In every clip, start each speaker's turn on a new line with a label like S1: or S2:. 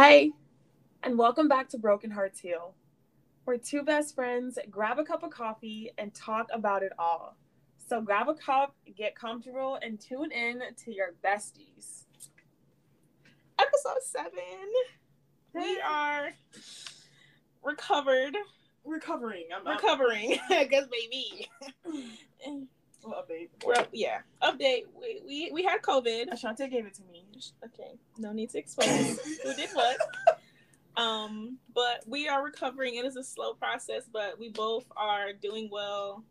S1: Hey, and welcome back to Broken Hearts Heal, where two best friends grab a cup of coffee and talk about it all. So grab a cup, get comfortable, and tune in to your besties.
S2: Episode seven. We are recovered.
S1: Recovering. I'm.
S2: Recovering. Because baby.
S1: Well, update.
S2: We're up, yeah. Update. We, we we had COVID.
S1: Ashante gave it to me.
S2: Okay. No need to expose who did what. Um, but we are recovering. It is a slow process, but we both are doing well.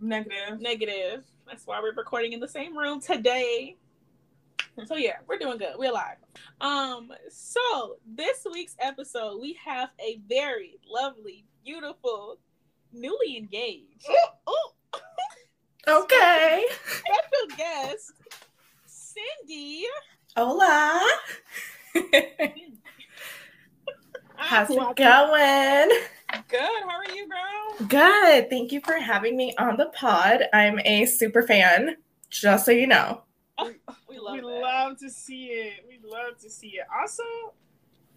S1: Negative.
S2: Negative. That's why we're recording in the same room today. So yeah, we're doing good. We're alive. Um, so this week's episode, we have a very lovely, beautiful, newly engaged. Oh,
S3: Okay.
S2: special guest, Cindy.
S3: Hola. How's it going?
S2: Good. How are you, girl?
S3: Good. Thank you for having me on the pod. I'm a super fan, just so you know.
S2: We love
S1: we
S2: that.
S1: love to see it. We love to see it. Also,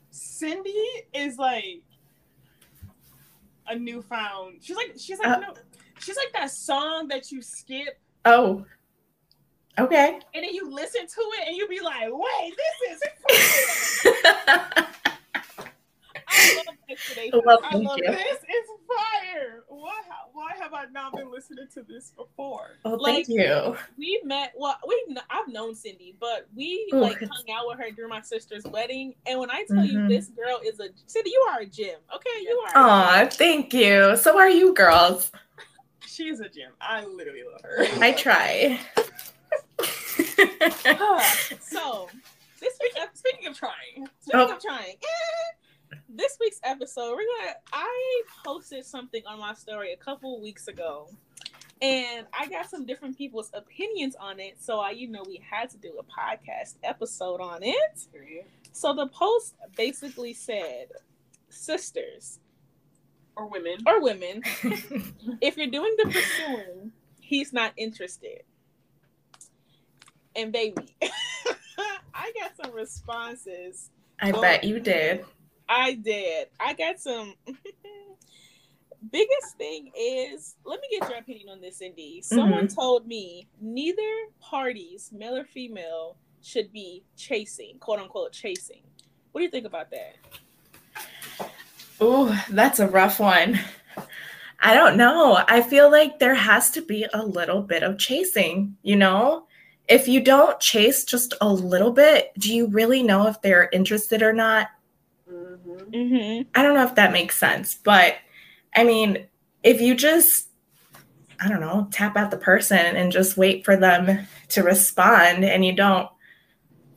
S1: Cindy is like a newfound. She's like she's like
S3: Uh.
S1: no, she's like that song that you skip
S3: Oh. Okay.
S1: and then you listen to it and you be like, wait, this is fire.
S2: I love yesterday.
S3: Well,
S2: I
S3: thank
S2: love
S3: you.
S2: this.
S1: this is fire. Why why have I not been listening to this before?
S3: Well,
S2: Like-
S3: thank you.
S2: We met. Well, we I've known Cindy, but we
S3: Ooh,
S2: like hung out with her during my sister's wedding. And when I tell you
S3: Mhm.
S2: this girl is a Cindy, you are a gem. Okay, you are.
S3: Aw, thank you. So are you girls.
S1: She is a gem. I literally love her.
S3: I try.
S2: so this week,
S1: Speaking of trying,
S2: speaking
S3: Oh.
S2: of trying, eh, this week's episode, we're gonna. I posted something on my story a couple weeks ago, and I got some different people's opinions on it. So I, you know, we had to do a podcast episode on it. So the post basically said, "Sisters
S1: or women.
S2: or women, if you're doing the pursuing, he's not interested." And baby, I got some responses.
S3: I oh, bet you did.
S2: I did. I got some. Biggest thing is, let me get your opinion on this, Cindy. Mm-hmm. Someone told me neither parties, male or female, should be chasing, quote unquote, chasing. What do you think about that?
S3: Ooh, that's a rough one. I don't know. I feel like there has to be a little bit of chasing, you know? If you don't chase just a little bit, do you really know if they're interested or not?
S1: Mm-hmm.
S2: Mm-hmm.
S3: I don't know if that makes sense, but I mean, if you just, I don't know, tap out the person and just wait for them to respond and you don't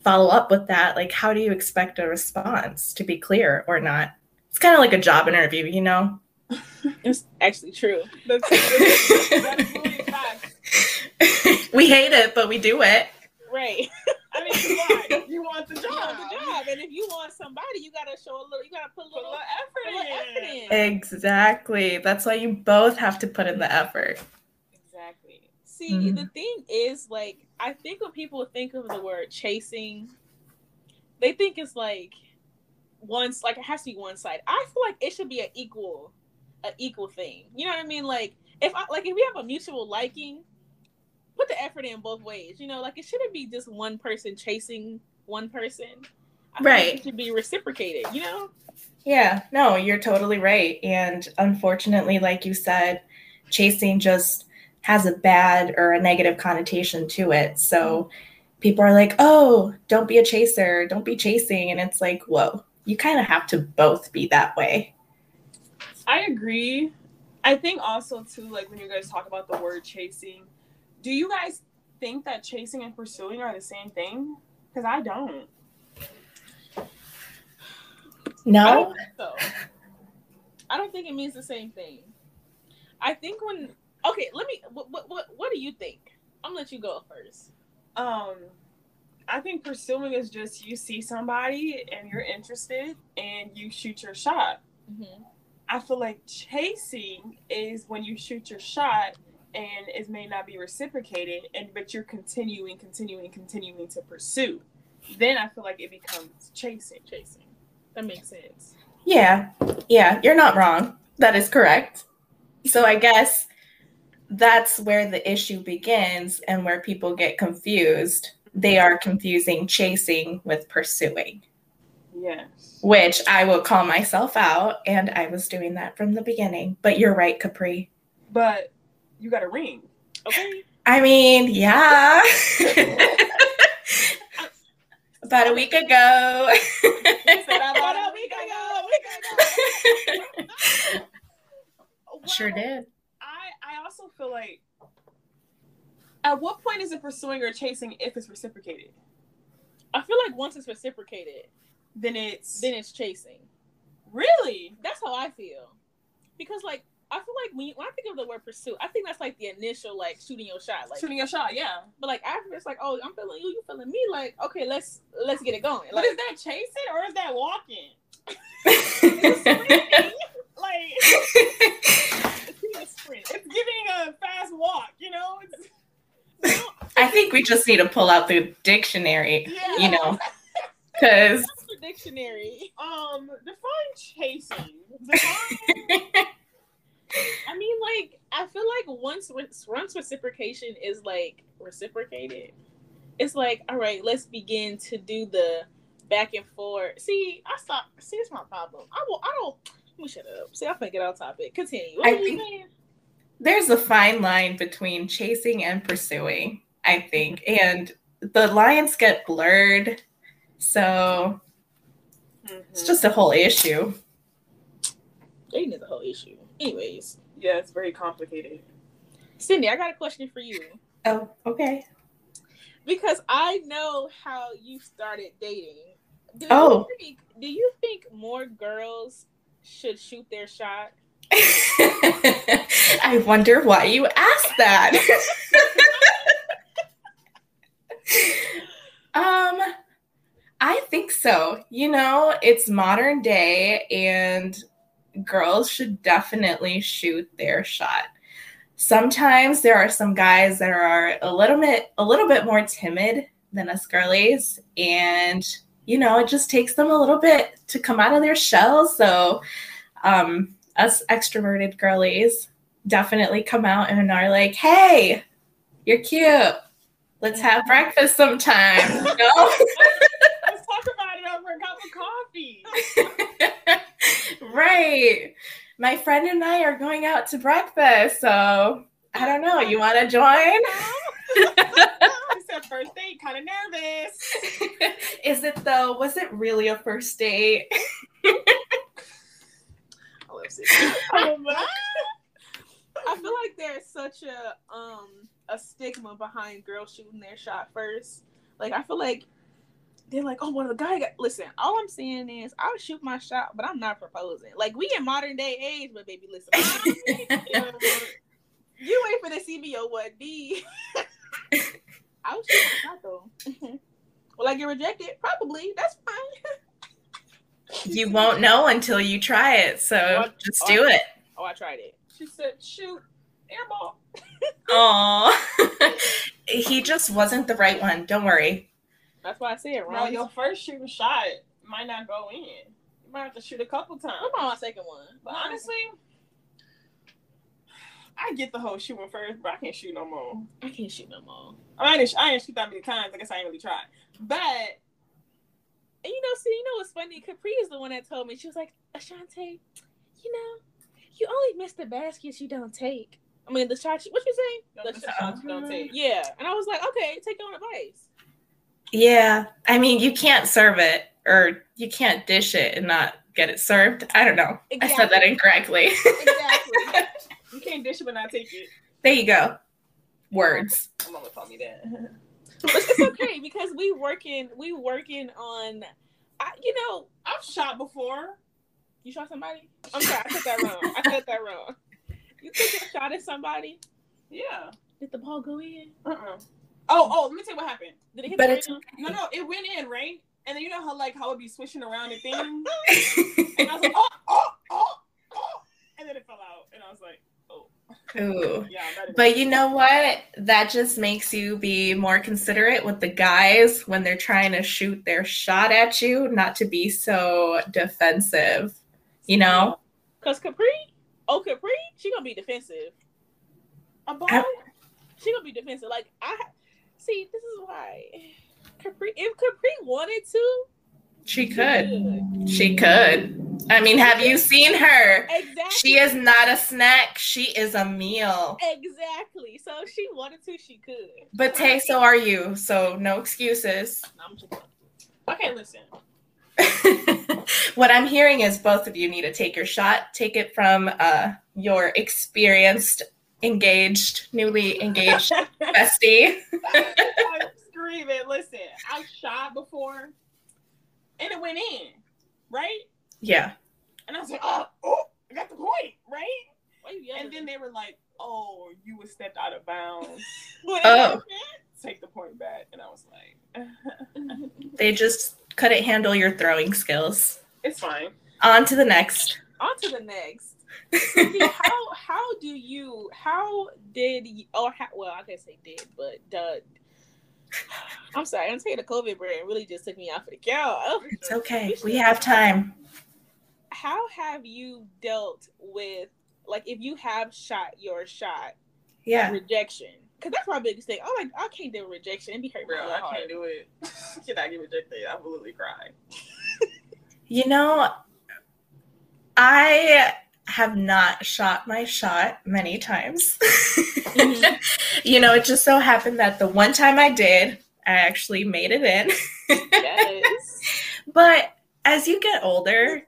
S3: follow up with that, like, how do you expect a response to be clear or not? It's kind of like a job interview, you know?
S2: It's actually true.
S1: That's, that's
S3: we hate it, but we do it.
S2: Right.
S1: I mean, why? You want the job.
S2: want the job, and if you want somebody, you gotta show a little. You gotta put a
S1: Put a
S2: little,
S1: little
S2: put a
S1: effort
S2: little
S1: in.
S2: effort in.
S3: Exactly. That's why you both have to put in the effort.
S2: Exactly. See,
S3: Mhm.
S2: the thing is, like, I think when people think of the word chasing, they think it's like once, like it has to be one side. I feel like it should be an equal, a equal thing. You know what I mean? Like, if I like, if we have a mutual liking, put the effort in both ways. You know, like it shouldn't be just one person chasing one person. I
S3: Right.
S2: it should be reciprocated. You know.
S3: Yeah, no, you're totally right. And unfortunately, like you said, chasing just has a bad or a negative connotation to it. So people are like, oh, don't be a chaser, don't be chasing. And it's like, whoa, you kind of have to both be that way.
S1: I agree. I think also too, like when you guys talk about the word chasing, do you guys think that chasing and pursuing are the same thing? Because I don't.
S2: I
S3: No?
S2: don't so. I don't think it means the same thing. I think when okay, let me. What what what, what do you think? I'm gonna let you go first.
S1: Um, I think pursuing is just you see somebody and you're interested and you shoot your shot.
S2: Mm-hmm.
S1: I feel like chasing is when you shoot your shot and it may not be reciprocated, and but you're continuing, continuing, continuing to pursue. Then I feel like it becomes chasing, chasing.
S2: That makes sense.
S3: Yeah, yeah, you're not wrong. That is correct. So I guess that's where the issue begins and where people get confused. They are confusing chasing with pursuing,
S1: Yes.
S3: which I will call myself out, and I was doing that from the beginning. But you're right, Capri.
S1: But you got a ring.
S2: Okay.
S3: I mean, yeah. About a week ago.
S2: About a week ago, week ago.
S3: Sure did.
S1: I I also feel like at what point is it pursuing or chasing if it's reciprocated?
S2: I feel like once it's reciprocated,
S1: Then it's
S2: then it's chasing.
S1: really
S2: That's how I feel. Because like I feel like when, you, when I think of the word pursue, I think that's like the initial like shooting your shot. Like
S1: shooting your shot. Yeah.
S2: but like after it's like, oh, I'm feeling you, you feeling me, like, okay, let's let's get it going.
S1: But is that chasing or is that walking? Like it's giving a sprint. It's giving a fast walk. You know. It's,
S3: I think we just need to pull out the dictionary,
S1: yeah.
S3: you know, because
S2: the dictionary?
S1: Um, define chasing. Define
S2: I mean, like, I feel like once once reciprocation is like reciprocated, it's like, all right, let's begin to do the back and forth. See, I stop. See, it's my problem. I will. I don't. Let me shut up. See, I think get off topic. Continue. What
S3: I
S2: were you
S3: think-
S2: saying?
S3: There's a fine line between chasing and pursuing, I think. And the lines get blurred. So it's mm-hmm. just a whole issue.
S2: Dating is a whole issue. Anyways,
S1: yeah, it's very complicated.
S2: Cindy, I got a question for you
S3: Oh, okay.
S2: because I know how you started dating. Do
S3: Oh.
S2: you think, do you think more girls should shoot their shot?
S3: I wonder why you asked that. um, I think so. You know, it's modern day and girls should definitely shoot their shot. Sometimes there are some guys that are a little bit a little bit more timid than us girlies and you know, it just takes them a little bit to come out of their shell. So, um, us extroverted girlies definitely come out and are like, hey, you're cute. Let's have breakfast sometime. You know?
S1: Let's talk about it over a cup of coffee.
S3: right. My friend and I are going out to breakfast. So I don't know. You want to join?
S1: I said first date, kind of nervous.
S3: Is it though? Was it really a first date?
S2: I feel like there's such a um a stigma behind girls shooting their shot first. Like I feel like they're like, oh, one of the guy got. Listen, all I'm saying is I'll shoot my shot, but I'm not proposing. Like we in modern day age, but baby, listen, um, you wait for the CBO what D. I was shoot my shot though. Will I get rejected? Probably. That's fine.
S3: You won't know until you try it. So oh,
S2: What?
S3: just do it.
S2: Oh, I tried it.
S1: she said, shoot, airball.
S3: Aw. he just wasn't the right one. Don't worry.
S2: That's why I said
S1: No,
S2: wrong.
S1: your first shooting shot might not go in. You might have to shoot a couple times.
S2: I'm on my second one.
S1: But honestly, I get the whole shooting first, but I can't shoot no more.
S2: I can't shoot no more.
S1: I, mean, I, didn't, I didn't shoot that many times. I guess I ain't really tried. But
S2: And you know, see, you know what's funny? Capri is the one that told me. She was like, Ashante, you know, you only miss the baskets you don't take. I mean, the shot. What you saying?
S1: don't
S2: The
S1: the
S2: shot-
S1: shots you don't mm-hmm. take.
S2: Yeah, and I was like, okay, take your own advice.
S3: Yeah. I mean, you can't serve it or you can't dish it and not get it served. I don't know. I said that incorrectly.
S2: Exactly.
S1: You can't dish it but not take it.
S3: there you go. Words.
S1: My mama told me that.
S2: but it's okay because we working, we working on. I, you know,
S1: I've shot before.
S2: you shot somebody. I'm sorry, I said that wrong. I said that wrong. You took a shot at somebody.
S1: Yeah.
S2: Did the ball go in?
S1: Uh-uh. Oh, oh, let me tell you what happened.
S2: Did it hit
S3: But
S2: the
S3: it's
S2: rim?
S1: No, no, it went in, right? And then you know how like how it be swishing around and things? And I was like, oh, oh, oh, oh. And then it fell out. And I was like.
S3: Ooh.
S1: Yeah,
S3: But you know what? That just makes you be more considerate with the guys when they're trying to shoot their shot at you, not to be so defensive. You know?
S2: Cause Capri, oh Capri, she gonna be defensive.
S1: a ball.
S3: I-
S2: She gonna be defensive. Like I see, this is why Capri. If Capri wanted to,
S3: She
S2: she
S3: could. She could. I mean, have you seen her?
S2: Exactly.
S3: She is not a snack. She is a meal.
S2: Exactly. So if she wanted to, she could.
S3: But Tay, so are you. So no excuses.
S1: Okay, listen.
S3: what I'm hearing is both of you need to take your shot. Take it from uh, your experienced, engaged, newly engaged bestie.
S1: I'm screaming. Listen, I shot before, and it went in, right?
S3: Yeah.
S1: And I was like, oh, oh, I got the point, right?
S2: Why?
S1: And then they were like, oh, you were stepped out of bounds. Oh.
S2: What
S3: Oh.
S1: Take the point back. And I was like,
S3: They just couldn't handle your throwing skills.
S1: it's fine.
S3: On to the next.
S2: On to the next. See, how how do you how did you, or how, well I can't say did but the I'm sorry I'm saying the COVID brand really just took me off of the count.
S3: It's okay. We have time.
S2: How have you dealt with like if you have shot your shot
S3: Yeah.
S2: rejection? Because that's my biggest thing. I'm like I can't deal with rejection. It be hurt
S1: Bro,
S2: real
S1: I
S2: hard.
S1: can't do it. Cannot get rejected. I will literally cry.
S3: You know, I have not shot my shot many times.
S2: Mhm.
S3: you know, it just so happened that the one time I did, I actually made it in.
S2: Yes.
S3: but as you get older,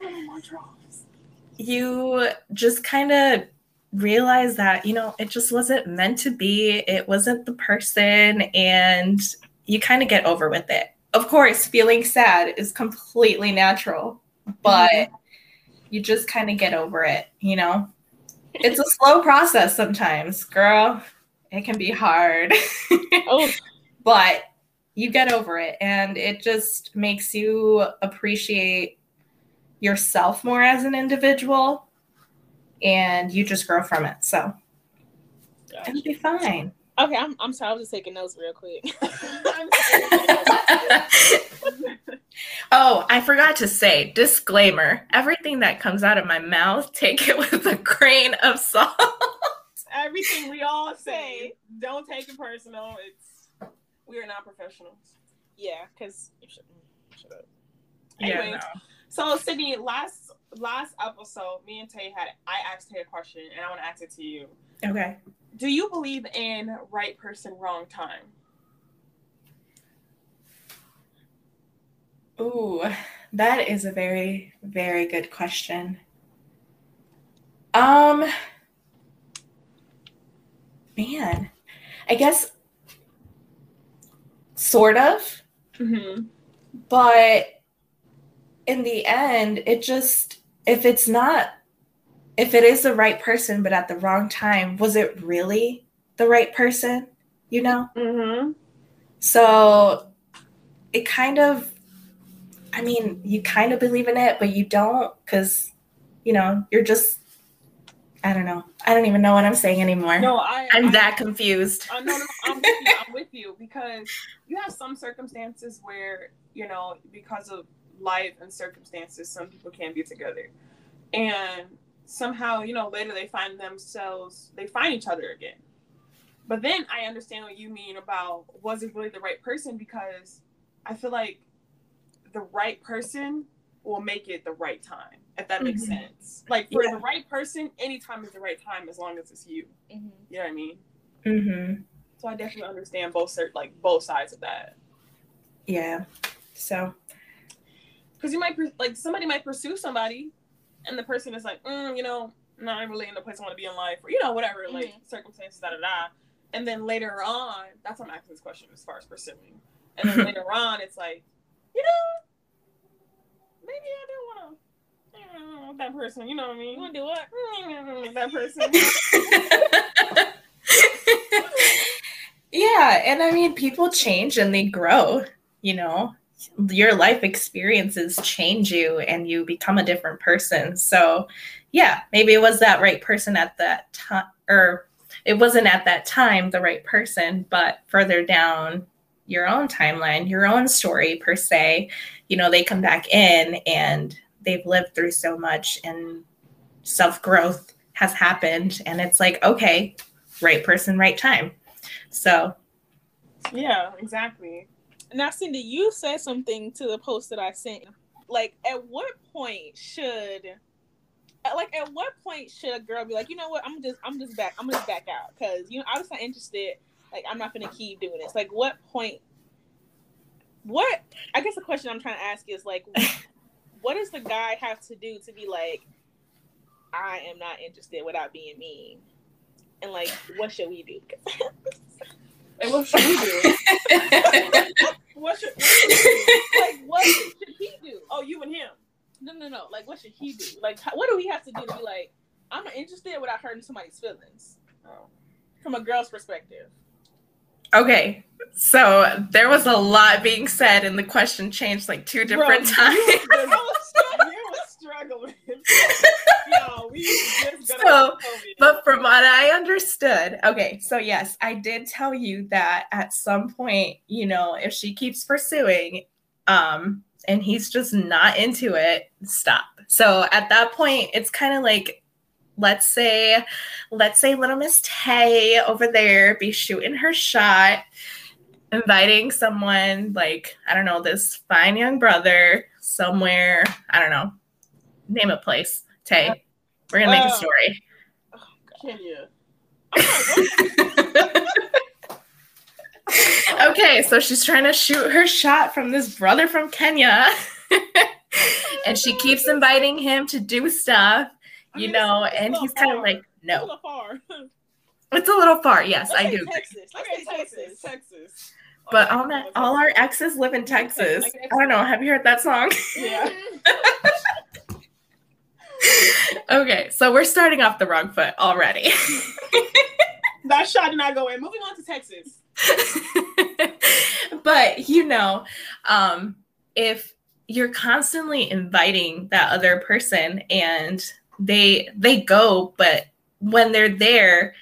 S3: you just kind of realize that, you know, it just wasn't meant to be. It wasn't the person. And you kind of get over with it. Of course, feeling sad is completely natural, but mm-hmm. you just kind of get over it, you know? It's a slow process sometimes, girl. It can be hard.
S2: oh,
S3: but you get over it and it just makes you appreciate yourself more as an individual and you just grow from it so it'll be fine
S2: okay. I'm I'm sorry. I was just taking notes real quick.
S3: oh i forgot to say disclaimer everything that comes out of my mouth take it with a grain of salt
S1: Everything we all say, don't take it personal. It's we are not professionals.
S2: yeah, because shut, shut up.
S1: Anyway, So Cindy, last last episode, me and Tay had I asked Tay a question and I want to ask it to you.
S3: okay
S1: Do you believe in right person, wrong time?
S3: Ooh, that is a very, very good question. Um, man, I guess sort of,
S1: Mm-hmm.
S3: but in the end, it just, if it's not, if it is the right person, but at the wrong time, was it really the right person? You know?
S1: Mm-hmm.
S3: So it kind of, I mean, you kind of believe in it, but you don't because, you know, you're just, I don't know. I don't even know what I'm saying anymore.
S1: No, I
S3: I'm
S1: I,
S3: that confused.
S1: Uh, no, no, I'm with you. I'm with you because you have some circumstances where you know because of life and circumstances, some people can't be together, and somehow you know later they find themselves they find each other again. But then I understand what you mean about was it really the right person because I feel like the right person will make it the right time if that makes
S3: Mhm.
S1: sense. Like for
S3: Yeah.
S1: the right person, anytime is the right time as long as it's you.
S2: Mm-hmm.
S1: You know what I mean?
S3: hmm
S1: So I definitely understand both like both sides of that.
S3: Yeah. So,
S1: Because you might pur- like somebody might pursue somebody, and the person is like, mm, you know, not really in the place I want to be in life, or you know, whatever, like circumstances, da da da. And then later on, that's why I'm asking this question as far as pursuing. And then later on, it's like, you know, maybe I do want to. That person, you know what I mean?
S2: You want to do what?
S1: That person.
S3: yeah. And I mean, people change and they grow, you know, your life experiences change you and you become a different person. So, yeah, maybe it was that right person at that time or it wasn't at that time the right person, but further down your own timeline, your own story per se, you know, they come back in and they've lived through so much and self growth has happened. And it's like, okay, right person, right time. So,
S1: yeah, exactly.
S2: Now, Cindy, you said something to the post that I sent. Like, at what point should, like, at what point should a girl be like, you know what, I'm just, I'm just back, I'm just back out because you know I was not interested. Like, I'm not gonna keep doing this. Like, what point? What? I guess the question I'm trying to ask is like, what does the guy have to do to be like, I am not interested without being mean? And like, what should we do?
S1: and what should we do? what should, what should we do? Like, what should he do? Oh, you and him.
S2: No, no, no. Like, what should he do? Like, what do we have to do to be like, I'm not interested without hurting somebody's feelings? Oh. From a girl's perspective.
S3: Okay, so there was a lot being said, and the question changed like two different Bro, times. You were struggling. so, but from what I understood, okay, so yes, I did tell you that at some point, you know, if she keeps pursuing, um, and he's just not into it, stop. So at that point, it's kind of like, let's say, let's say little Miss Tay over there be shooting her shot, inviting someone like, I don't know, this fine young brother somewhere, I don't know, name a place. Tay, we're gonna make uh, a story. Kenya. okay, so she's trying to shoot her shot from this brother from Kenya. and she keeps inviting him to do stuff, you mean, know, it's, it's and he's kind of like, no. It's a little far. It's a little far, yes, Let's I do. Texas. Let's say Texas. Texas. But all my, all our exes live in Texas. I don't know. Have you heard that song? Yeah. okay, so we're starting off the wrong foot already.
S1: that shot did not go in. Moving on to Texas.
S3: but you know, um, if you're constantly inviting that other person and they they go, but when they're there,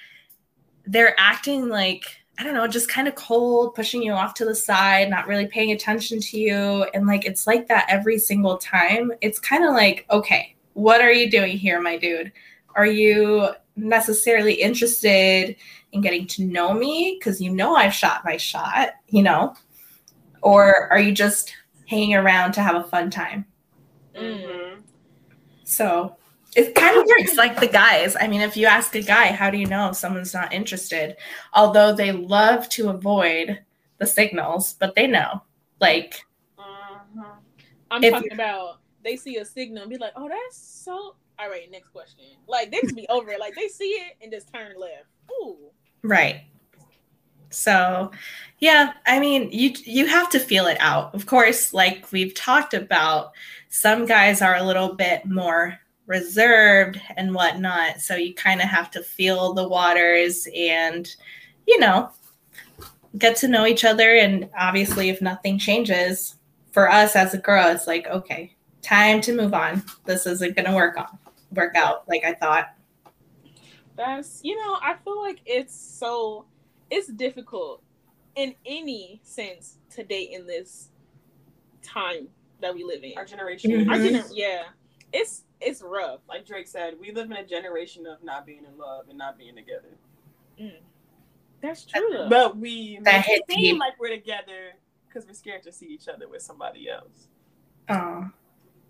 S3: they're acting like I don't know, just kind of cold, pushing you off to the side, not really paying attention to you. And like it's like that every single time. It's kind of like, okay, what are you doing here, my dude? Are you necessarily interested in getting to know me? Because you know I've shot my shot, you know? Or are you just hanging around to have a fun time? Mm-hmm. So it kind of works like the guys. I mean, if you ask a guy, how do you know someone's not interested? Although they love to avoid the signals, but they know. Like,
S2: uh-huh. I'm talking about they see a signal and be like, "Oh, that's so." All right, next question. Like they just be over it. Like they see it and just turn left. Ooh.
S3: Right. So, yeah, I mean, you you have to feel it out. Of course, like we've talked about, some guys are a little bit more reserved and whatnot. So you kind of have to feel the waters and, you know, get to know each other. And obviously, if nothing changes for us as a girl, it's like, okay, time to move on. This isn't going to work on work out like I thought.
S2: That's you know, I feel like it's so it's difficult in any sense to date in this time that we live in.
S1: Our generation. Mm-hmm.
S2: Our gener- yeah. It's it's rough.
S1: Like Drake said, we live in a generation of not being in love and not being together.
S2: Mm. That's true.
S1: Though. But we that make it seem like we're together because we're scared to see each other with somebody else.
S3: Oh.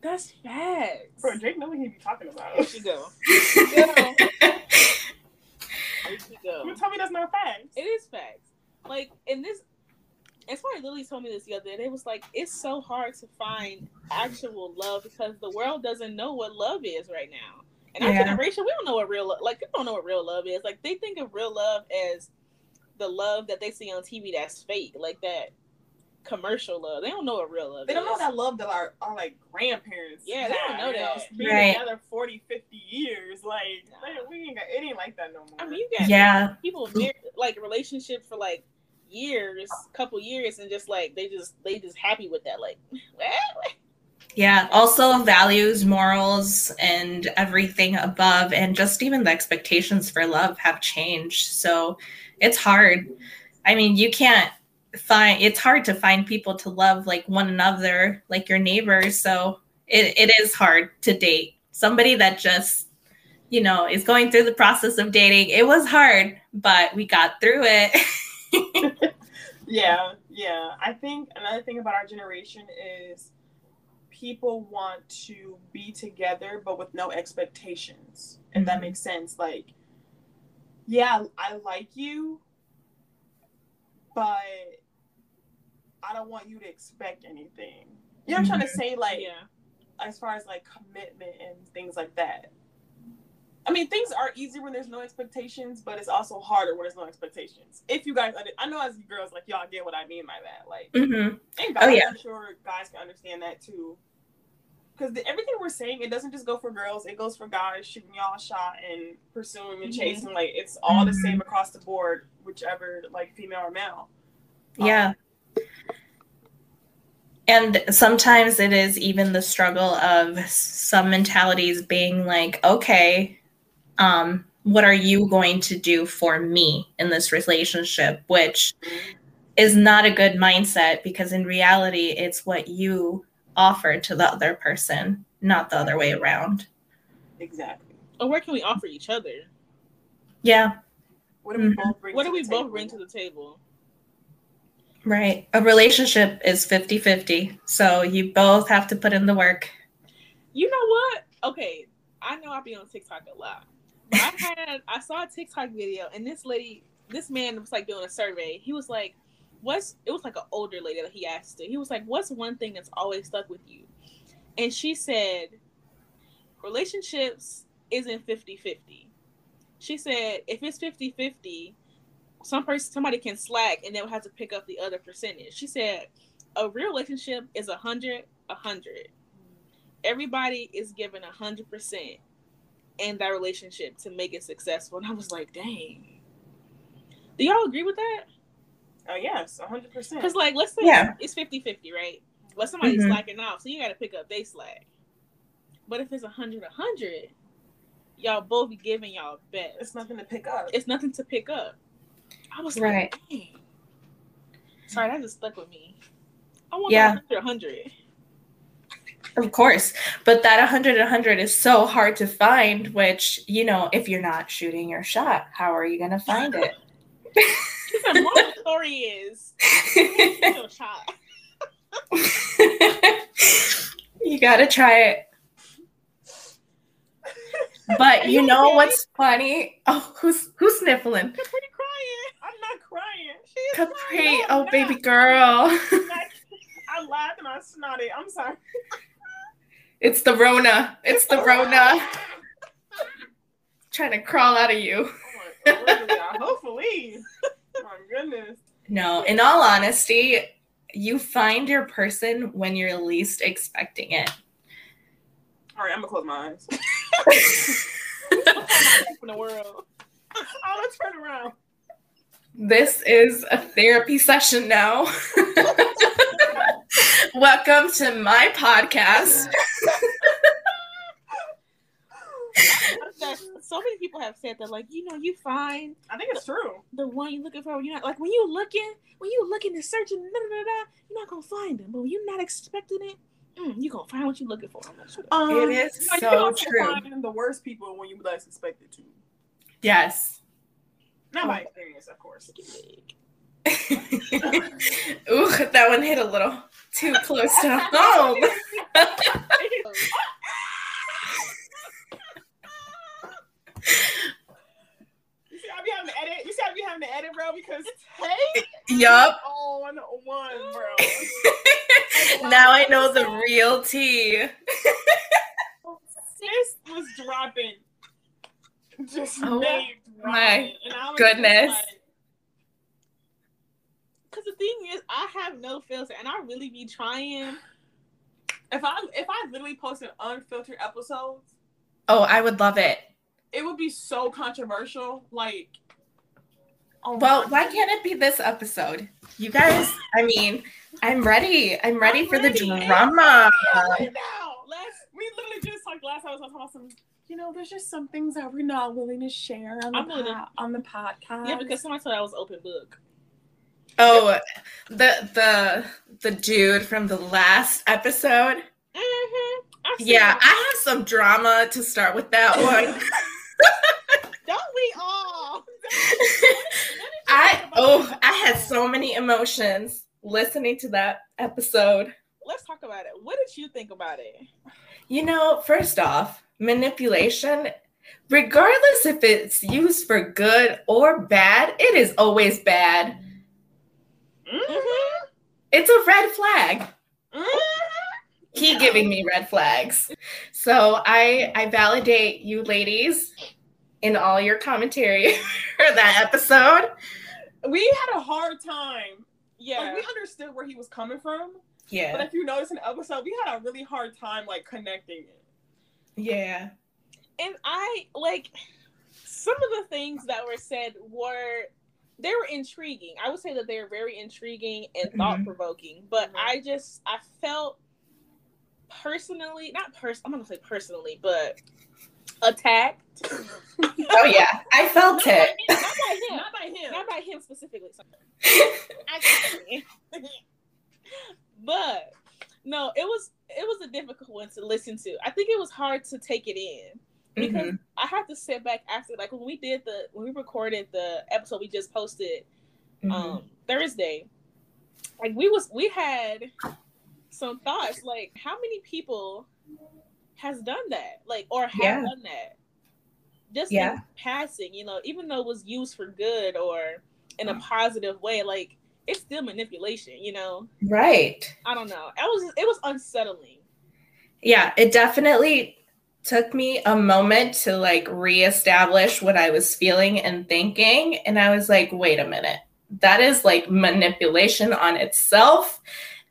S2: That's facts.
S1: Bro, Drake know what he be talking about. There she go.
S2: There she
S1: go. You tell me that's not facts.
S2: It is facts. Like in this it's funny Lily told me this the other day. It was like it's so hard to find actual love because the world doesn't know what love is right now. And our yeah. generation, we don't know what real love like people don't know what real love is. Like they think of real love as the love that they see on TV that's fake, like that commercial love. They don't know what real love
S1: They don't know that love that our, our like grandparents
S2: Yeah, they don't know that.
S1: Been right. together 40, 50 years. Like, nah. we ain't got it ain't like that no more. I
S2: mean, you got
S3: yeah.
S2: people like relationships for like years, couple years, and just like they just they just happy with that. Like, what?
S3: Yeah. Also, values, morals, and everything above, and just even the expectations for love have changed. So it's hard. I mean, you can't find it's hard to find people to love like one another, like your neighbors. So it, it is hard to date somebody that just, you know, is going through the process of dating. It was hard, but we got through it.
S1: yeah, yeah. I think another thing about our generation is people want to be together but with no expectations. If that mm-hmm. makes sense. Like, yeah, I like you, but I don't want you to expect anything. You know what I'm trying to mm-hmm. say? Like,
S2: Yeah.
S1: as far as like commitment and things like that. I mean, things are easier when there's no expectations, but it's also harder when there's no expectations. If you guys, I know as girls, like y'all get what I mean by that. Like,
S3: mm-hmm.
S1: and guys,
S3: Oh, yeah.
S1: I'm sure guys can understand that too. Because everything we're saying, it doesn't just go for girls; it goes for guys shooting y'all a shot and pursuing and
S2: Mhm.
S1: chasing. Like, it's all the
S3: Mhm.
S1: same across the board, whichever like female or male.
S3: Yeah. And sometimes it is even the struggle of some mentalities being like, okay, um, what are you going to do for me in this relationship? Which is not a good mindset because in reality, it's what you offer to the other person, not the other way around.
S1: Exactly.
S2: Or where can we offer each other?
S3: Yeah,
S1: What do we
S3: Mhm.
S1: both bring?
S2: What
S1: to
S2: do we
S1: the
S2: both
S1: table?
S2: bring to the table?
S3: right. A relationship is 50 50. So you both have to put in the work.
S2: You know what? Okay, I know I'll be on TikTok a lot. I had I saw a TikTok video and this lady, this man was like doing a survey. He was like, "What's?" It was like an older lady that he asked her. He was like, "What's one thing that's always stuck with you?" And she said, "Relationships isn't 50-50. She said, "If it's 50-50, some person somebody can slack and they'll have to pick up the other percentage." She said, "A real relationship is a hundred, a hundred." everybody is given a hundred percent in that relationship to make it successful. And I was like, dang. Do y'all agree with that?
S1: Oh yes, hundred percent.
S2: Because like let's say
S3: Yeah.
S2: it's 50-50, right? But somebody's
S3: Mhm.
S2: slacking off, so you gotta pick up they slack. But if it's a hundred, a hundred, y'all both be giving y'all best.
S1: It's nothing to pick up.
S2: It's nothing to pick up. I was
S3: Right.
S2: like, dang. Sorry, that just stuck with me. I want
S3: Yeah.
S2: that 100, 100.
S3: Of course, but that 100 100 is so hard to find, which, you know, if you're not shooting your shot, how are you going to find it?
S2: The story is no shot.
S3: you got to try it. But you know what's funny? Oh, who's who's sniffling?
S2: Capri crying.
S1: I'm not crying.
S2: She's
S3: Capri, oh,
S2: not,
S3: oh baby girl.
S1: I laughed and I snotted. I'm sorry.
S3: It's the Rona. It's the Rona trying to crawl out of you.
S1: Oh my God. Hopefully. Oh my goodness.
S3: No, in all honesty, you find your person when you're least expecting it.
S1: All right, I'm gonna close my eyes.
S2: in the world.
S1: Oh, let's turn around.
S3: This is a therapy session now. Welcome to my podcast.
S2: So many people have said that, like, you know, you find
S1: I think it's true.
S2: the one you're looking for. You're not like when you're looking, when you're looking and searching, da, da, da, da, you're not gonna find them. But when you're not expecting it, mm, you're gonna find what you're looking for. I'm like, shut up.
S1: Um,
S3: It is
S1: you know, you
S3: so
S1: can also
S3: true.
S1: Find the worst people when you least expect it to.
S3: Yes.
S1: Not my experience, of course.
S3: Ooh, that one hit a little too close to home.
S1: You see, I be having to edit. You see, I be having to edit, bro, because Tay
S3: Yup.
S1: on one, bro.
S3: now I know the real tea.
S1: This was dropping. Just
S3: Oh, my
S1: dropping. And I was just
S3: goodness.
S2: Because the thing is, I have no filter, and I really be trying.
S1: if I if I literally posted unfiltered episodes,
S3: Oh, I would love it.
S1: it would be so controversial. Like Oh
S3: Well, why can't it be this episode? You guys, I mean, I'm ready. I'm ready
S1: I'm
S3: for the drama.
S1: right now. Let's. We literally just talked last time. I was talking about some. You know, there's just some things that we're not willing to share on the,
S2: I'm willing to-
S1: po- on the podcast.
S2: Yeah, because somebody told I was open book.
S3: Oh, the the the dude from the last episode.
S2: Mm-hmm.
S3: Yeah, I have some drama to start with that one.
S2: Don't we all?
S3: I oh, I had so many emotions listening to that episode.
S2: Let's talk about it. What did you think about it?
S3: You know, first off, manipulation, regardless if it's used for good or bad, it is always bad.
S2: Mm-hmm.
S3: It's a red flag.
S1: Mhm.
S3: He giving me red flags. So I I validate you ladies in all your commentary for that episode.
S1: We had a hard time.
S2: Yeah.
S1: Like we understood where he was coming from,
S3: Yeah.
S1: but if you notice in the episode, we had a really hard time like connecting it.
S3: Yeah.
S2: and I like some of the things that were said were they were intriguing. I would say that they were very intriguing and
S3: Mhm.
S2: thought provoking. But
S1: Mhm.
S2: I just I felt personally, not pers I'm not gonna say personally, but attacked.
S3: Oh yeah. I felt it.
S2: Not by him.
S1: Not by him.
S2: Not by him specifically. Sorry. But no, it was it was a difficult one to listen to. I think it was hard to take it in because
S3: Mhm.
S2: I have to sit back after like when we did the when we recorded the episode we just posted
S3: Mhm.
S2: um Thursday. Like we was we had some thoughts like how many people has done that like or have
S3: Yeah.
S2: done that just
S3: Yeah.
S2: in passing you know even though it was used for good or in
S3: Mm.
S2: a positive way like it's still manipulation you know
S3: Right.
S2: i don't know it was it was unsettling
S3: Yeah, it definitely took me a moment to like reestablish what I was feeling and thinking. And I was like, wait a minute. That is like manipulation on itself.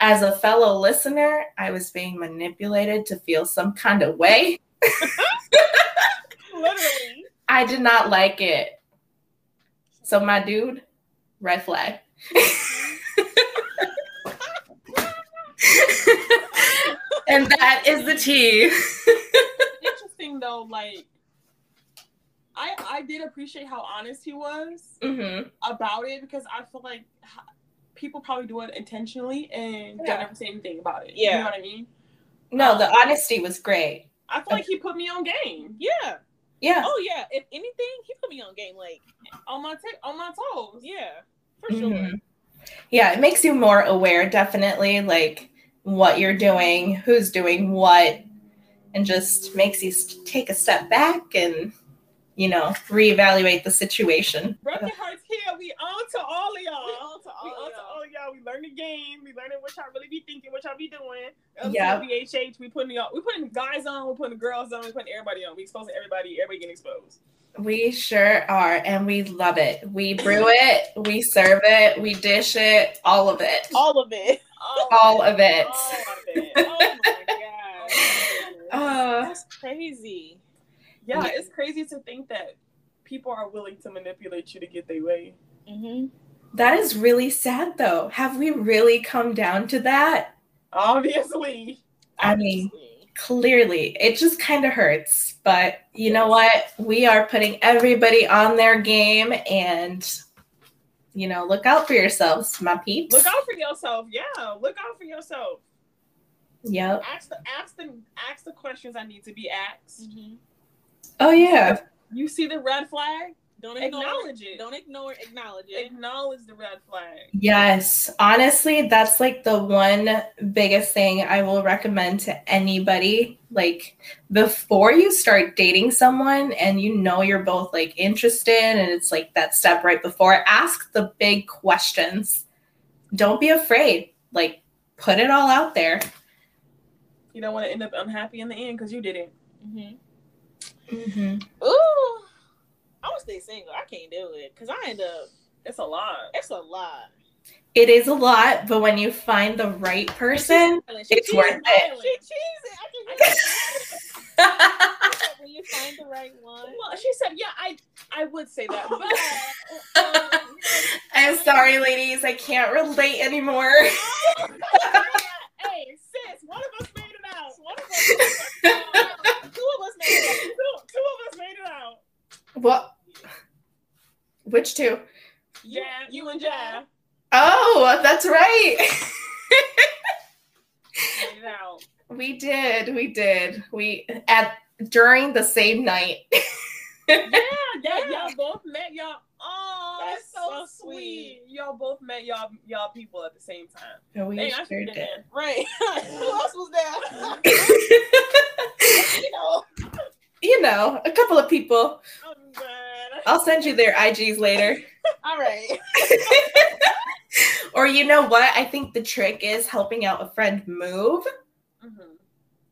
S3: As a fellow listener, I was being manipulated to feel some kind of way.
S2: literally
S3: I did not like it. So, my dude, red flag. and that is the tea.
S1: Interesting though, like I I did appreciate how honest he was
S3: hmm
S1: about it because I feel like people probably do it intentionally and
S3: Yeah.
S1: don't ever say anything about it.
S2: Yeah.
S1: You know what I mean?
S3: No, the honesty was great.
S1: I feel like he put me on game.
S2: yeah
S3: Yeah.
S2: oh yeah if anything he put me on game like
S1: On my t- on my toes.
S2: yeah for sure
S3: Mhm. Yeah, it makes you more aware, definitely, like what you're doing, who's doing what, and just makes you take a step back and, you know, reevaluate the situation.
S1: Broken Hearts here, we on to all of y'all.
S2: We on to all
S1: we
S2: of
S1: on to
S2: y'all.
S1: of y'all. We learn the game. We learning what y'all really be thinking, what y'all be doing.
S3: Yeah.
S1: BHH, we putting y'all, we putting guys on, we putting girls on, we putting everybody on. We exposing everybody, everybody getting exposed.
S3: We sure are, and we love it. We brew it, we serve it, we dish it, all of it.
S2: all of it
S3: All of it.
S1: All of it.
S2: oh my god
S3: Uh,
S2: that's crazy
S1: Yeah,
S3: Yeah.
S1: it's crazy to think that people are willing to manipulate you to get their way.
S2: mm-hmm.
S3: that is really sad, though. Have we really come down to that?
S1: Obviously.
S3: I mean, clearly it just kind of hurts but you know what we are putting everybody on their game and you know look out for yourselves my peeps
S1: Look out for yourself. Yeah, look out for yourself.
S3: Yep
S1: Ask the ask the ask the questions I need to be asked.
S2: Mhm.
S3: oh yeah
S1: You see the red flag?
S2: don't ignore
S1: Acknowledge it.
S2: don't ignore it acknowledge it
S1: Acknowledge the red flag.
S3: yes honestly that's like the one biggest thing i will recommend to anybody like before you start dating someone and you know you're both like interested and it's like that step right before ask the big questions don't be afraid like put it all out there
S1: You don't want to end up unhappy in the end because you didn't.
S2: mm-hmm.
S3: Mm-hmm.
S2: ooh i want to stay single i can't do it because i end up
S1: It's a lot.
S2: it's a lot
S3: It is a lot, but when you find the right person,
S2: She
S3: It's
S2: cheesy.
S3: worth it.
S2: she cheesy. I can hear it. when you find the right one
S1: Well, she said, yeah, I I would say that, but um, I'm
S3: sorry, ladies. I can't relate anymore.
S1: hey, sis, one of us made it out. One of us. Made it out. Two of us made it out. Two, two of us made it out.
S3: what? Which two?
S1: Yeah, you and Jab
S3: Oh, that's right.
S1: made it out.
S3: we did. We did. We at during the same night.
S1: Yeah, yeah, y'all both met y'all. Oh,
S2: That's
S1: that's so,
S2: so
S1: sweet.
S2: sweet.
S1: Y'all both met y'all y'all people at the same time.
S3: Oh, we
S1: Dang, I
S3: sure did.
S1: did.
S2: Right. Who else was there? you know.
S3: you know, a couple of people.
S1: I'm glad.
S3: I'll send you their IGs later.
S2: All right.
S3: or you know what? I think the trick is helping out a friend move,
S1: Mhm.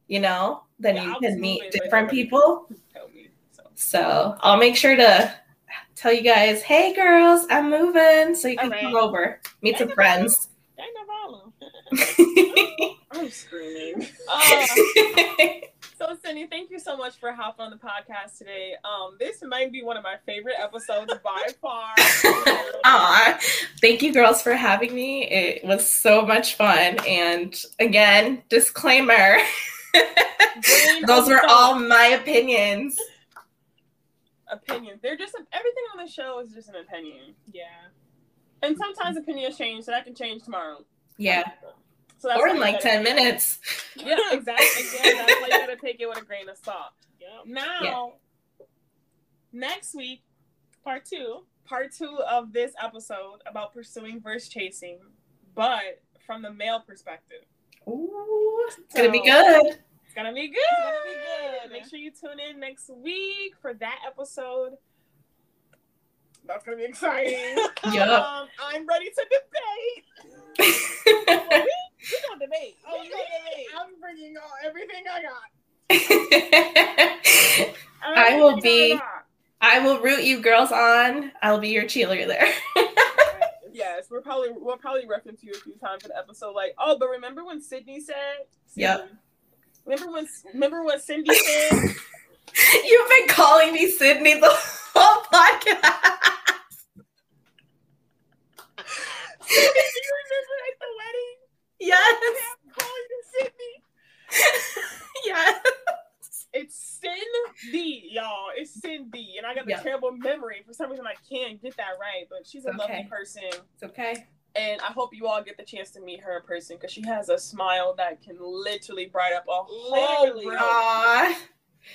S3: you know, then
S1: Yeah,
S3: you can meet different people.
S1: Tell me. So
S3: So I'll make sure to tell you guys, hey girls, I'm moving. So you can
S2: All
S3: come over, meet
S2: Ain't
S3: some
S2: no
S3: friends.
S2: Ain't no problem.
S1: I'm screaming.
S2: Uh,
S1: So Cindy, thank you so much for hopping on the podcast today. Um, this might be one of my favorite episodes by far.
S3: Aw, thank you girls for having me. It was so much fun. And again, disclaimer those
S1: of
S3: were all my opinions.
S1: Opinions. They're just everything on the show is just an opinion,
S2: yeah.
S1: and sometimes opinions change, so that can change tomorrow.
S3: Yeah,
S1: So that's
S3: or in like 10 minutes.
S1: Yeah, exactly. Again, that's why you gotta take it with a grain of salt.
S2: Yeah.
S1: Now, next week,
S2: Part two.
S1: part two of this episode about pursuing versus chasing, but from the male perspective.
S3: Ooh, it's gonna be good.
S1: It's gonna be good.
S2: It's gonna be good.
S1: Make sure you tune in next week for that episode. That's gonna be exciting.
S3: Yup.
S1: Um, I'm ready to debate.
S2: We gonna debate.
S1: Oh,
S2: We gonna debate.
S1: I'm bringing all everything I got.
S3: I will
S1: Everything I
S3: be- I will root you girls on. I'll be your cheerleader.
S1: Yes, we're probably we'll probably reference you a few times in the episode. Like, oh, but remember when Sydney said?
S3: Yep.
S1: Remember when? Remember what Cindy said?
S3: You've been calling me Sydney the whole podcast.
S1: Do you remember at the wedding?
S3: Yes.
S1: I'm calling you Sydney.
S3: Yes.
S1: It's Cindy, y'all. It's Cindy, and I got the
S3: Yeah.
S1: terrible memory. For some reason, I can't get that right. But she's a
S3: It's
S1: lovely person,
S3: It's okay.
S1: And I hope you all get the chance to meet her in person because she has a smile that can literally bright up a whole
S2: Literally.
S1: room.
S3: Aw.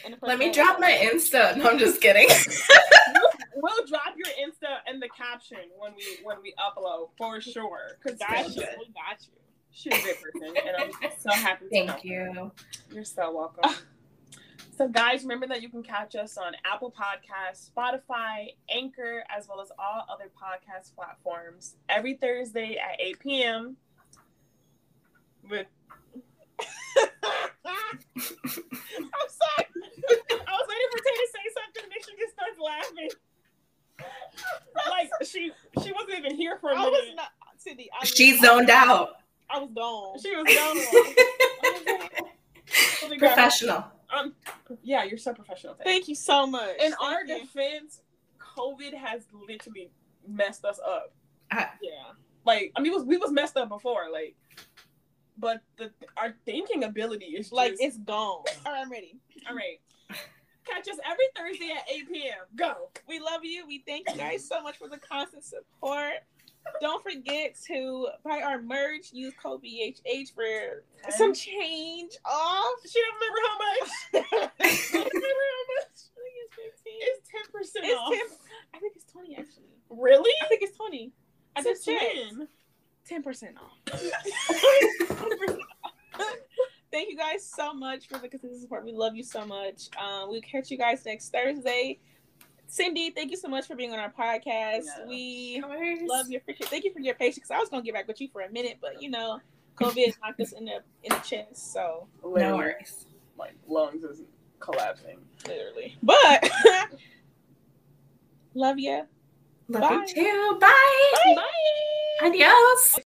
S2: And the
S3: Let me drop my Insta. No, I'm just kidding.
S1: We'll drop your Insta and the caption when we when we upload for sure. Cause
S2: Got
S1: that's
S2: you.
S1: good.
S2: We got you.
S1: She's a great person, and I'm so happy to know.
S3: Thank you.
S1: You're so welcome. so, guys, remember that you can catch us on Apple Podcasts, Spotify, Anchor, as well as all other podcast platforms every Thursday at 8 p.m. With I'm sorry. I was waiting for Tay to say something, and then she just starts laughing. Like she she wasn't even here for a
S2: I was
S1: minute.
S2: not Cindy. I
S3: She zoned out.
S2: I was gone.
S1: She was gone.
S3: Professional.
S1: Um, yeah, you're so professional. Tay.
S2: Thank you so much.
S1: In
S2: Thank
S1: our
S2: you.
S1: defense, COVID has literally messed us up.
S2: yeah.
S1: Like, I mean, we was, we was messed up before, like, but the our thinking ability is
S2: Like
S1: just,
S2: it's gone. All right, I'm ready.
S1: all right. Catch us every Thursday at 8 p.m. Go.
S2: We love you. We thank you guys so much for the constant support. Don't forget to buy our merch. Use code BHH for some change off.
S1: She don't remember how much. Remember how much.
S2: I think it's 15.
S1: It's ten percent off.
S2: 10. I think it's 20 actually.
S1: Really?
S2: I think it's 20. I just checked.
S1: when?
S2: 10% off. Thank you guys so much for the consistent support. We love you so much. Um, we'll catch you guys next Thursday. Cindy, thank you so much for being on our podcast.
S1: Yeah.
S2: We love you. Appreciate. Thank you for your patience. I was gonna get back with you for a minute, but you know, COVID knocked us in the in the chest. So
S3: No worries.
S1: My lungs is collapsing.
S2: literally, but love you.
S3: Love
S2: Bye.
S3: you too. Bye.
S1: Bye.
S3: Adios.